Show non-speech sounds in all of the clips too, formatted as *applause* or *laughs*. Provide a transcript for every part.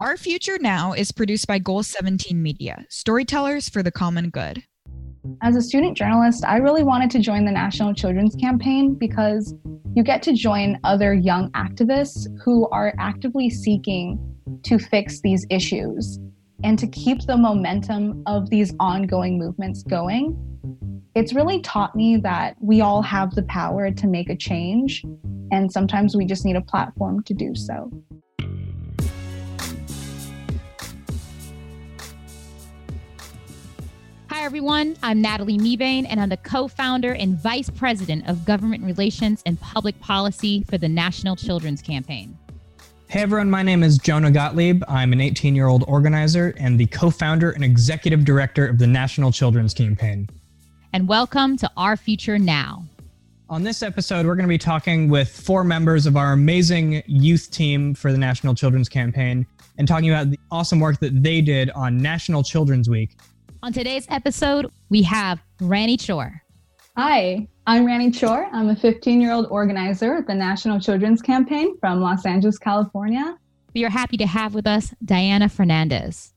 Our Future Now is produced by Goal 17 Media, storytellers for the common good. As a student journalist, I really wanted to join the National Children's Campaign because you get to join other young activists who are actively seeking to fix these issues and to keep the momentum of these ongoing movements going. It's really taught me that we all have the power to make a change, and sometimes we just need a platform to do so. Hi, everyone. I'm Natalie Mebane, and I'm the co founder and vice president of government relations and public policy for the National Children's Campaign. Hey, everyone. My name is Jonah Gottlieb. I'm an 18 year old organizer and the co founder and executive director of the National Children's Campaign. And welcome to Our Future Now. On this episode, we're going to be talking with four members of our amazing youth team for the National Children's Campaign and talking about the awesome work that they did on National Children's Week on today's episode, we have Rani Chor. Hi, I'm Rani Chor. I'm a 15 year old organizer at the National Children's Campaign from Los Angeles, California. We are happy to have with us Diana Fernandez.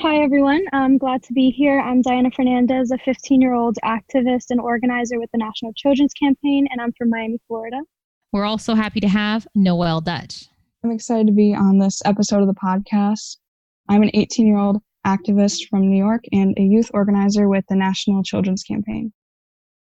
Hi, everyone. I'm glad to be here. I'm Diana Fernandez, a 15 year old activist and organizer with the National Children's Campaign, and I'm from Miami, Florida. We're also happy to have Noelle Dutch. I'm excited to be on this episode of the podcast. I'm an 18 year old activist from New York and a youth organizer with the National Children's Campaign.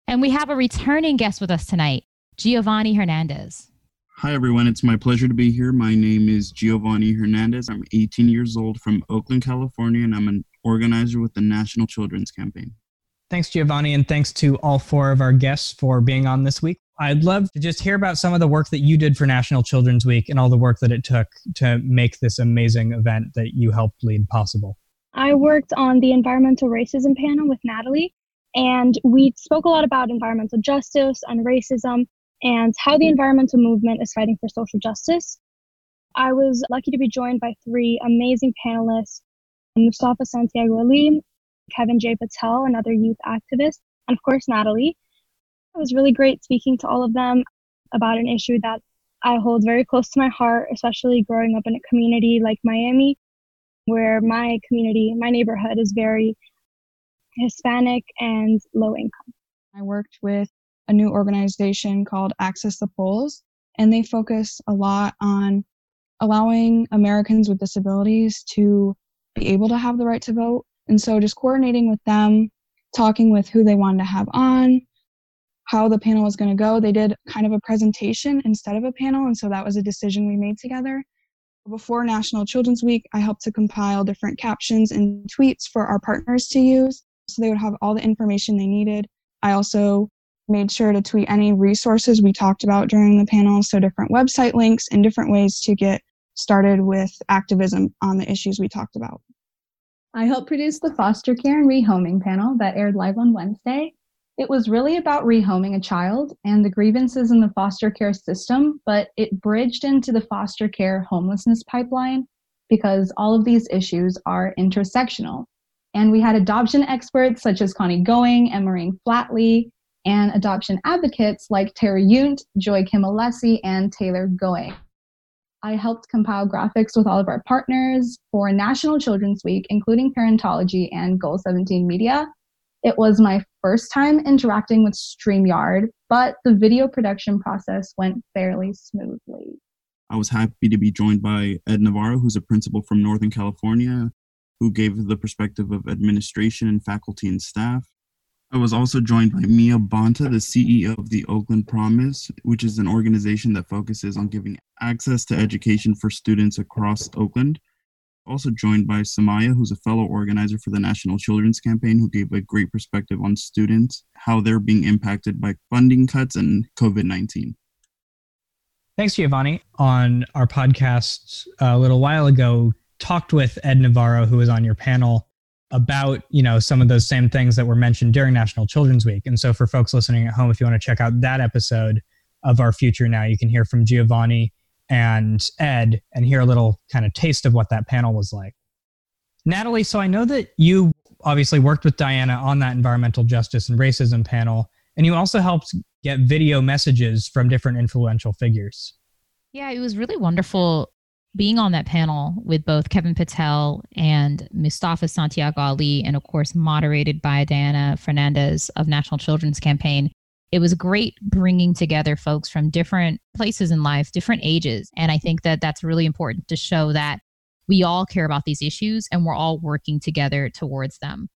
And we have a returning guest with us tonight, Giovanni Hernandez. Hi, everyone. It's my pleasure to be here. My name is Giovanni Hernandez. I'm 18 years old from Oakland, California, and I'm an organizer with the National Children's Campaign. Thanks, Giovanni, and thanks to all four of our guests for being on this week. I'd love to just hear about some of the work that you did for National Children's Week and all the work that it took to make this amazing event that you helped lead possible. I worked on the environmental racism panel with Natalie, and we spoke a lot about environmental justice and racism and how the environmental movement is fighting for social justice. I was lucky to be joined by three amazing panelists Mustafa Santiago Ali, Kevin J. Patel, another youth activist, and of course, Natalie. It was really great speaking to all of them about an issue that I hold very close to my heart, especially growing up in a community like Miami where my community, my neighborhood is very Hispanic and low income. I worked with a new organization called Access the Polls, and they focus a lot on allowing Americans with disabilities to be able to have the right to vote. And so just coordinating with them, talking with who they wanted to have on, how the panel was going to go. They did kind of a presentation instead of a panel, and so that was a decision we made together. Before National Children's Week, I helped to compile different captions and tweets for our partners to use so they would have all the information they needed. I also made sure to tweet any resources we talked about during the panel, so different website links and different ways to get started with activism on the issues we talked about. I helped produce the foster care and rehoming panel that aired live on Wednesday. It was really about rehoming a child and the grievances in the foster care system, but it bridged into the foster care homelessness pipeline because all of these issues are intersectional. And we had adoption experts such as Connie Going and Maureen Flatley, and adoption advocates like Terry Yount, Joy Kimalesi, and Taylor Going. I helped compile graphics with all of our partners for National Children's Week, including Parentology and Goal 17 Media, it was my first time interacting with StreamYard, but the video production process went fairly smoothly. I was happy to be joined by Ed Navarro, who's a principal from Northern California, who gave the perspective of administration and faculty and staff. I was also joined by Mia Bonta, the CEO of the Oakland Promise, which is an organization that focuses on giving access to education for students across Oakland also joined by Samaya, who's a fellow organizer for the National Children's Campaign, who gave a great perspective on students, how they're being impacted by funding cuts and COVID 19. Thanks, Giovanni. On our podcast a little while ago, talked with Ed Navarro, who was on your panel, about you know some of those same things that were mentioned during National Children's Week. And so, for folks listening at home, if you want to check out that episode of Our Future Now, you can hear from Giovanni and Ed and hear a little kind of taste of what that panel was like. Natalie, so I know that you obviously worked with Diana on that environmental justice and racism panel, and you also helped get video messages from different influential figures. Yeah, it was really wonderful being on that panel with both Kevin Patel and Mustafa Santiago Ali, and of course, moderated by Diana Fernandez of National Children's Campaign, it was great bringing together folks from different places in life, different ages. And I think that that's really important to show that we all care about these issues and we're all working together towards them.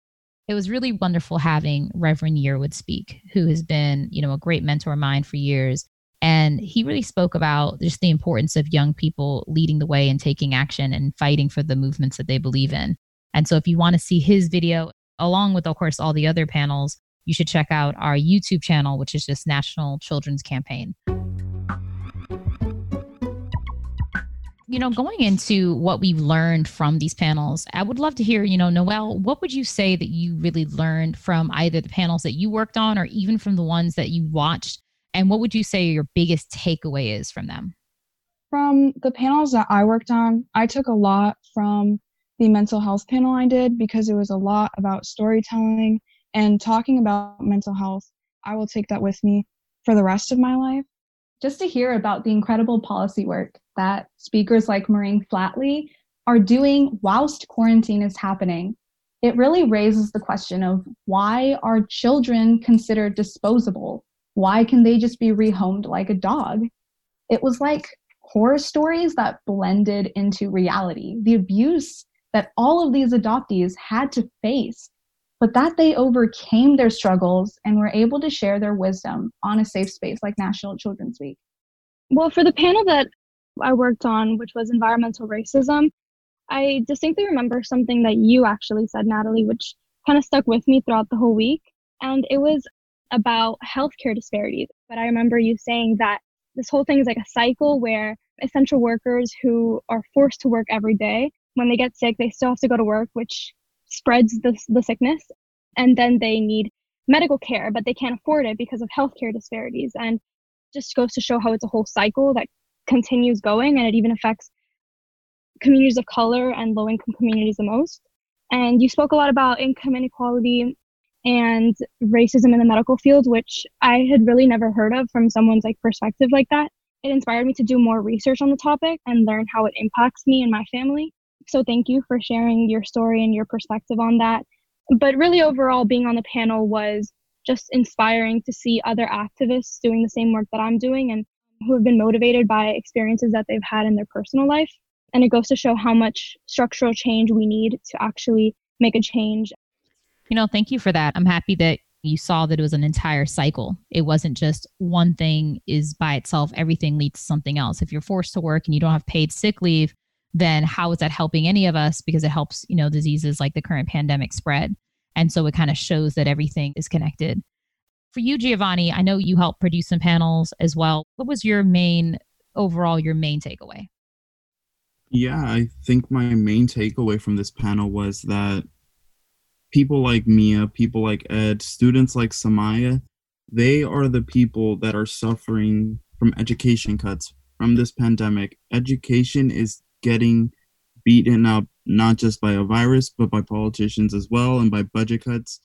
It was really wonderful having Reverend Yearwood speak, who has been, you know, a great mentor of mine for years. And he really spoke about just the importance of young people leading the way and taking action and fighting for the movements that they believe in. And so if you want to see his video, along with, of course, all the other panels, you should check out our YouTube channel, which is just National Children's Campaign. You know, going into what we've learned from these panels, I would love to hear, you know, Noel, what would you say that you really learned from either the panels that you worked on or even from the ones that you watched? And what would you say your biggest takeaway is from them? From the panels that I worked on, I took a lot from the mental health panel I did because it was a lot about storytelling and talking about mental health, I will take that with me for the rest of my life. Just to hear about the incredible policy work that speakers like Maureen Flatley are doing whilst quarantine is happening, it really raises the question of why are children considered disposable? Why can they just be rehomed like a dog? It was like horror stories that blended into reality. The abuse that all of these adoptees had to face but that they overcame their struggles and were able to share their wisdom on a safe space like National Children's Week. Well, for the panel that I worked on, which was environmental racism, I distinctly remember something that you actually said, Natalie, which kind of stuck with me throughout the whole week. And it was about healthcare disparities. But I remember you saying that this whole thing is like a cycle where essential workers who are forced to work every day, when they get sick, they still have to go to work, which spreads the, the sickness and then they need medical care but they can't afford it because of healthcare disparities. And just goes to show how it's a whole cycle that continues going and it even affects communities of color and low income communities the most. And you spoke a lot about income inequality and racism in the medical field which i had really never heard of from someone's like perspective like that. It inspired me to do more research on the topic and learn how it impacts me and my family so thank you for sharing your story and your perspective on that. But really, overall, being on the panel was just inspiring to see other activists doing the same work that I'm doing and who have been motivated by experiences that they've had in their personal life. And it goes to show how much structural change we need to actually make a change. You know, thank you for that. I'm happy that you saw that it was an entire cycle. It wasn't just one thing is by itself, everything leads to something else. If you're forced to work and you don't have paid sick leave, then how is that helping any of us? Because it helps, you know, diseases like the current pandemic spread. And so it kind of shows that everything is connected. For you, Giovanni, I know you helped produce some panels as well. What was your main, overall, your main takeaway? Yeah, I think my main takeaway from this panel was that people like Mia, people like Ed, students like Samaya, they are the people that are suffering from education cuts from this pandemic. Education is getting beaten up not just by a virus but by politicians as well and by budget cuts.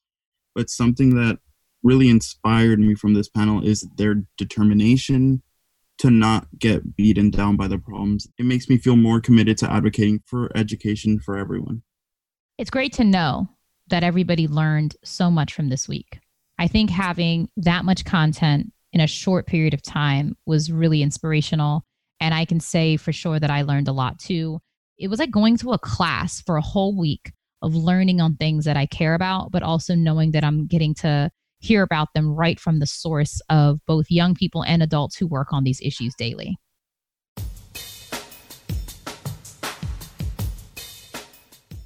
But something that really inspired me from this panel is their determination to not get beaten down by the problems. It makes me feel more committed to advocating for education for everyone. It's great to know that everybody learned so much from this week. I think having that much content in a short period of time was really inspirational and I can say for sure that I learned a lot too. It was like going to a class for a whole week of learning on things that I care about, but also knowing that I'm getting to hear about them right from the source of both young people and adults who work on these issues daily.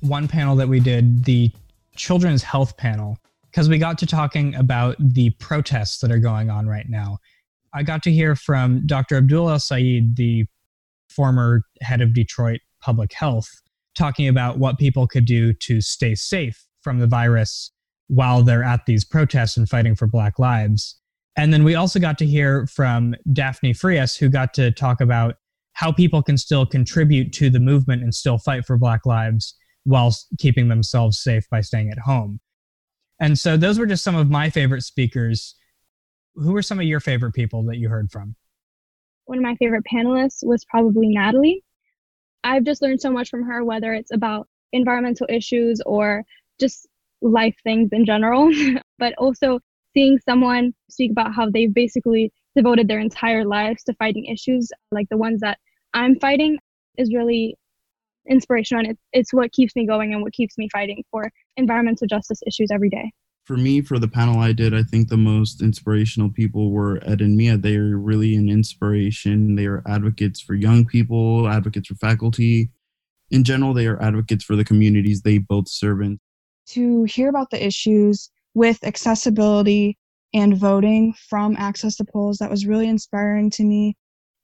One panel that we did, the children's health panel, because we got to talking about the protests that are going on right now I got to hear from Dr. Abdul El-Sayed, the former head of Detroit Public Health, talking about what people could do to stay safe from the virus while they're at these protests and fighting for Black lives. And then we also got to hear from Daphne Frias, who got to talk about how people can still contribute to the movement and still fight for Black lives while keeping themselves safe by staying at home. And so those were just some of my favorite speakers who were some of your favorite people that you heard from? One of my favorite panelists was probably Natalie. I've just learned so much from her, whether it's about environmental issues or just life things in general, *laughs* but also seeing someone speak about how they've basically devoted their entire lives to fighting issues like the ones that I'm fighting is really inspirational and it, it's what keeps me going and what keeps me fighting for environmental justice issues every day for me for the panel i did i think the most inspirational people were ed and mia. They are really an inspiration. They are advocates for young people advocates for faculty. In general they are advocates for the communities they both serve in. To hear about the issues with accessibility and voting from access to polls that was really inspiring to me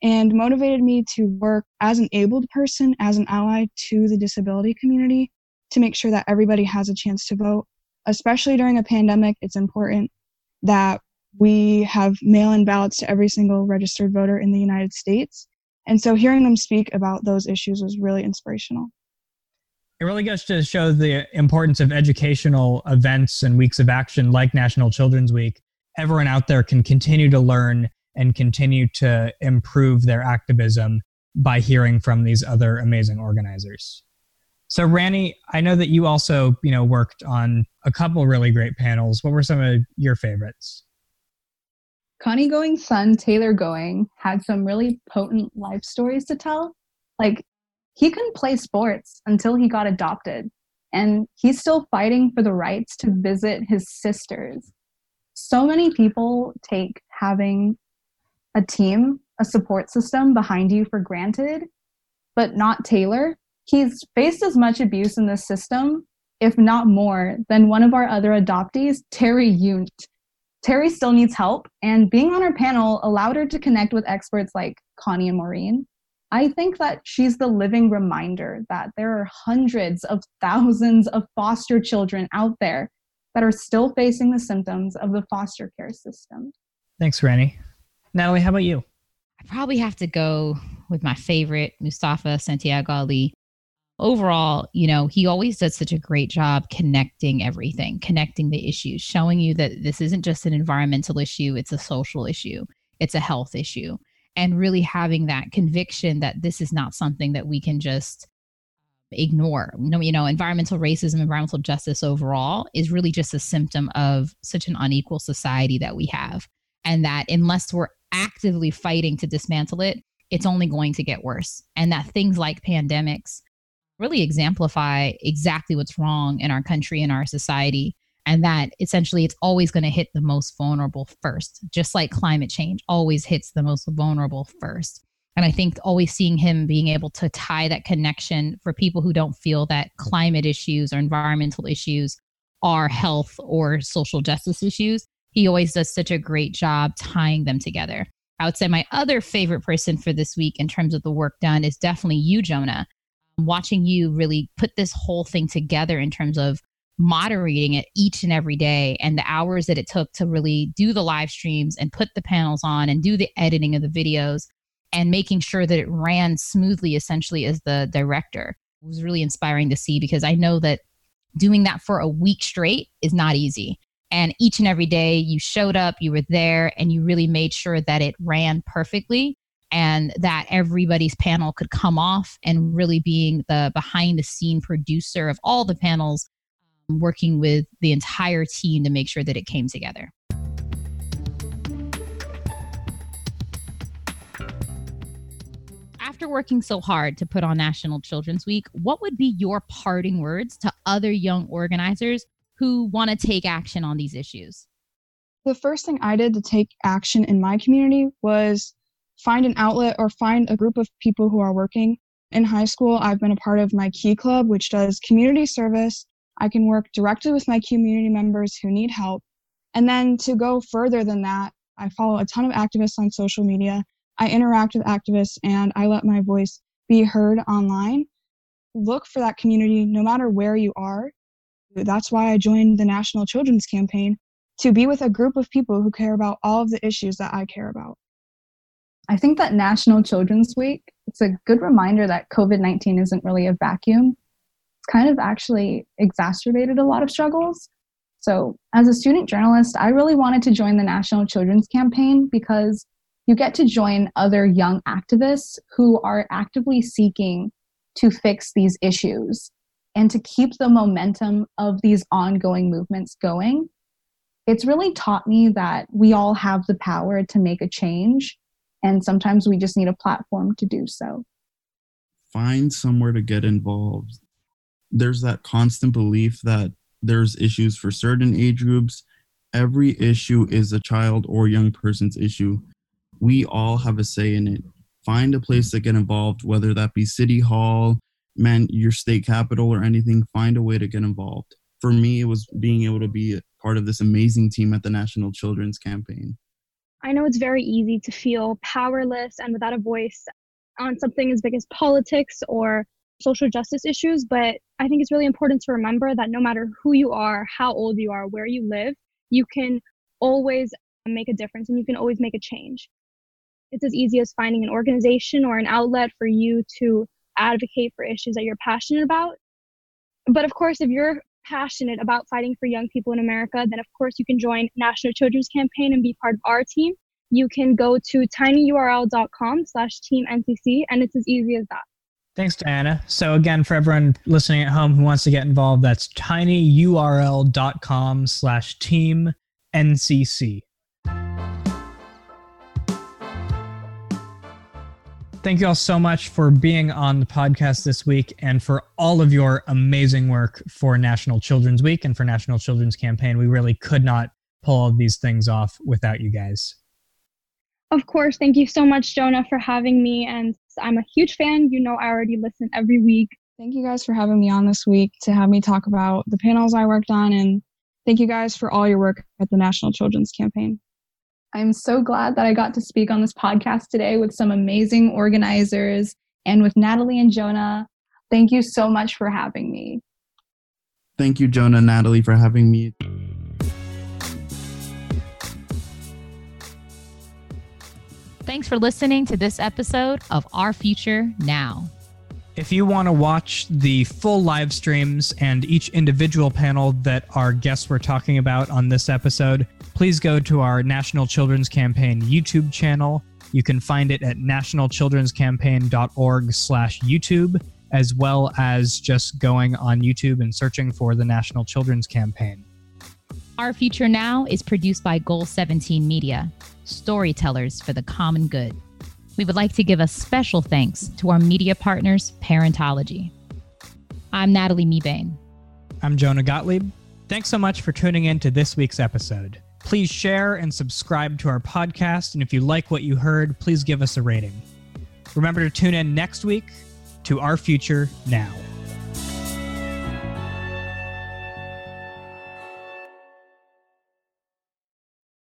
and motivated me to work as an abled person, as an ally to the disability community, to make sure that everybody has a chance to vote. Especially during a pandemic, it's important that we have mail in ballots to every single registered voter in the United States. And so hearing them speak about those issues was really inspirational. It really goes to show the importance of educational events and weeks of action like National Children's Week. Everyone out there can continue to learn and continue to improve their activism by hearing from these other amazing organizers. So Rani, I know that you also, you know, worked on a couple really great panels. What were some of your favorites? Connie Going's son, Taylor Going, had some really potent life stories to tell. Like, he couldn't play sports until he got adopted, and he's still fighting for the rights to visit his sisters. So many people take having a team, a support system behind you for granted, but not Taylor. He's faced as much abuse in this system, if not more, than one of our other adoptees, Terry Yunt. Terry still needs help, and being on our panel allowed her to connect with experts like Connie and Maureen. I think that she's the living reminder that there are hundreds of thousands of foster children out there that are still facing the symptoms of the foster care system. Thanks, Rani. Natalie, how about you? I probably have to go with my favorite, Mustafa Santiago Ali. Overall, you know, he always does such a great job connecting everything, connecting the issues, showing you that this isn't just an environmental issue, it's a social issue, it's a health issue, and really having that conviction that this is not something that we can just ignore. No, You know, environmental racism, environmental justice overall is really just a symptom of such an unequal society that we have. And that unless we're actively fighting to dismantle it, it's only going to get worse. And that things like pandemics really exemplify exactly what's wrong in our country and our society. And that essentially it's always going to hit the most vulnerable first, just like climate change always hits the most vulnerable first. And I think always seeing him being able to tie that connection for people who don't feel that climate issues or environmental issues are health or social justice issues he always does such a great job tying them together. I would say my other favorite person for this week in terms of the work done is definitely you, Jonah. Watching you really put this whole thing together in terms of moderating it each and every day and the hours that it took to really do the live streams and put the panels on and do the editing of the videos and making sure that it ran smoothly essentially as the director it was really inspiring to see because I know that doing that for a week straight is not easy. And each and every day you showed up, you were there, and you really made sure that it ran perfectly and that everybody's panel could come off and really being the behind the scene producer of all the panels, um, working with the entire team to make sure that it came together. After working so hard to put on National Children's Week, what would be your parting words to other young organizers who want to take action on these issues? The first thing I did to take action in my community was find an outlet or find a group of people who are working. In high school, I've been a part of my Key Club, which does community service. I can work directly with my community members who need help. And then to go further than that, I follow a ton of activists on social media. I interact with activists and I let my voice be heard online. Look for that community no matter where you are that's why I joined the National Children's Campaign to be with a group of people who care about all of the issues that I care about. I think that National Children's Week, it's a good reminder that COVID 19 isn't really a vacuum. It's kind of actually exacerbated a lot of struggles. So, as a student journalist, I really wanted to join the National Children's Campaign because you get to join other young activists who are actively seeking to fix these issues and to keep the momentum of these ongoing movements going. It's really taught me that we all have the power to make a change, and sometimes we just need a platform to do so. Find somewhere to get involved. There's that constant belief that there's issues for certain age groups. Every issue is a child or young person's issue. We all have a say in it. Find a place to get involved, whether that be City Hall, man, your state capital, or anything. Find a way to get involved. For me, it was being able to be part of this amazing team at the National Children's Campaign. I know it's very easy to feel powerless and without a voice on something as big as politics or social justice issues, but I think it's really important to remember that no matter who you are, how old you are, where you live, you can always make a difference and you can always make a change. It's as easy as finding an organization or an outlet for you to advocate for issues that you're passionate about. But of course, if you're passionate about fighting for young people in America, then of course you can join National Children's Campaign and be part of our team. You can go to tinyurl.com slash team NCC and it's as easy as that. Thanks, Diana. So again, for everyone listening at home who wants to get involved, that's tinyurl.com slash team NCC. Thank you all so much for being on the podcast this week and for all of your amazing work for National Children's Week and for National Children's Campaign. We really could not pull all of these things off without you guys. Of course. Thank you so much, Jonah, for having me. And I'm a huge fan. You know, I already listen every week. Thank you guys for having me on this week to have me talk about the panels I worked on. And thank you guys for all your work at the National Children's Campaign. I'm so glad that I got to speak on this podcast today with some amazing organizers and with Natalie and Jonah. Thank you so much for having me. Thank you, Jonah and Natalie, for having me. Thanks for listening to this episode of Our Future Now. If you want to watch the full live streams and each individual panel that our guests were talking about on this episode, please go to our National Children's Campaign YouTube channel. You can find it at nationalchildrenscampaign.org slash YouTube, as well as just going on YouTube and searching for the National Children's Campaign. Our Future Now is produced by Goal 17 Media storytellers for the common good. We would like to give a special thanks to our media partners, Parentology. I'm Natalie Mebane. I'm Jonah Gottlieb. Thanks so much for tuning in to this week's episode. Please share and subscribe to our podcast. And if you like what you heard, please give us a rating. Remember to tune in next week to Our Future Now.